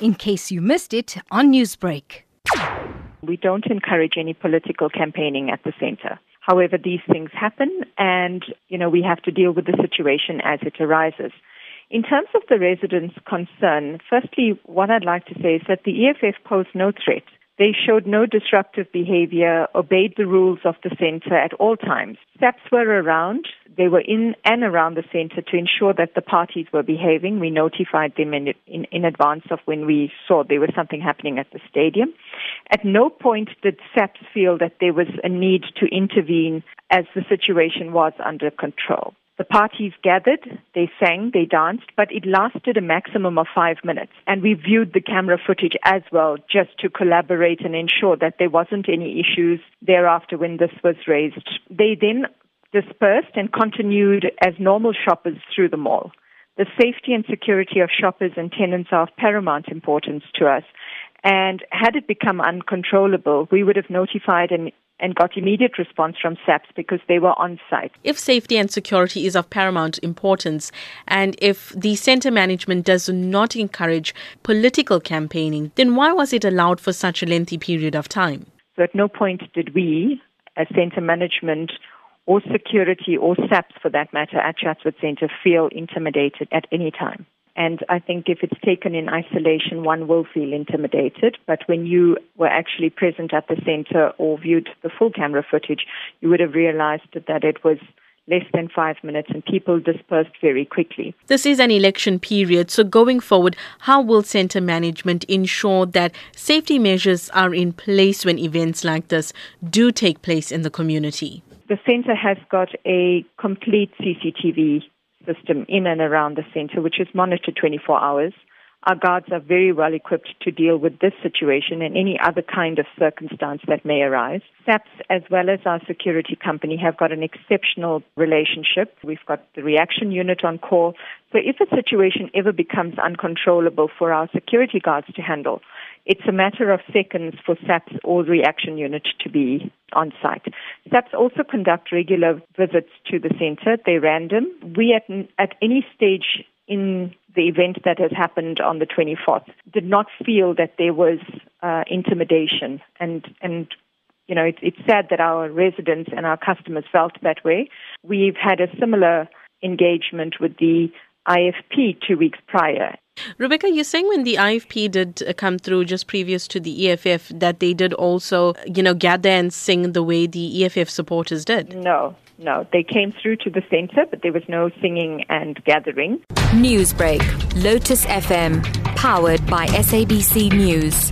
in case you missed it on Newsbreak. We don't encourage any political campaigning at the center. However, these things happen and, you know, we have to deal with the situation as it arises. In terms of the residents' concern, firstly, what I'd like to say is that the EFF posed no threat they showed no disruptive behavior, obeyed the rules of the center at all times. SAPS were around. They were in and around the center to ensure that the parties were behaving. We notified them in, in, in advance of when we saw there was something happening at the stadium. At no point did SAPS feel that there was a need to intervene as the situation was under control. The parties gathered, they sang, they danced, but it lasted a maximum of five minutes. And we viewed the camera footage as well just to collaborate and ensure that there wasn't any issues thereafter when this was raised. They then dispersed and continued as normal shoppers through the mall. The safety and security of shoppers and tenants are of paramount importance to us. And had it become uncontrollable, we would have notified and and got immediate response from SAPS because they were on site. If safety and security is of paramount importance, and if the centre management does not encourage political campaigning, then why was it allowed for such a lengthy period of time? So at no point did we, as centre management, or security or SAPS for that matter at Chatsworth Centre feel intimidated at any time. And I think if it's taken in isolation, one will feel intimidated. But when you were actually present at the center or viewed the full camera footage, you would have realized that it was less than five minutes and people dispersed very quickly. This is an election period, so going forward, how will centre management ensure that safety measures are in place when events like this do take place in the community? The centre has got a complete CCTV system in and around the center, which is monitored 24 hours. Our guards are very well equipped to deal with this situation and any other kind of circumstance that may arise. SAPS, as well as our security company, have got an exceptional relationship. We've got the reaction unit on call. So if a situation ever becomes uncontrollable for our security guards to handle, it's a matter of seconds for SAPS or reaction unit to be on site. SAPS also conduct regular visits to the center. They're random. We at, at any stage in the event that has happened on the 24th did not feel that there was uh, intimidation and and you know it's, it's sad that our residents and our customers felt that way. We've had a similar engagement with the IFP two weeks prior. Rebecca, you're saying when the IFP did uh, come through just previous to the EFF that they did also, you know, gather and sing the way the EFF supporters did? No, no. They came through to the center, but there was no singing and gathering. Newsbreak, Lotus FM, powered by SABC News.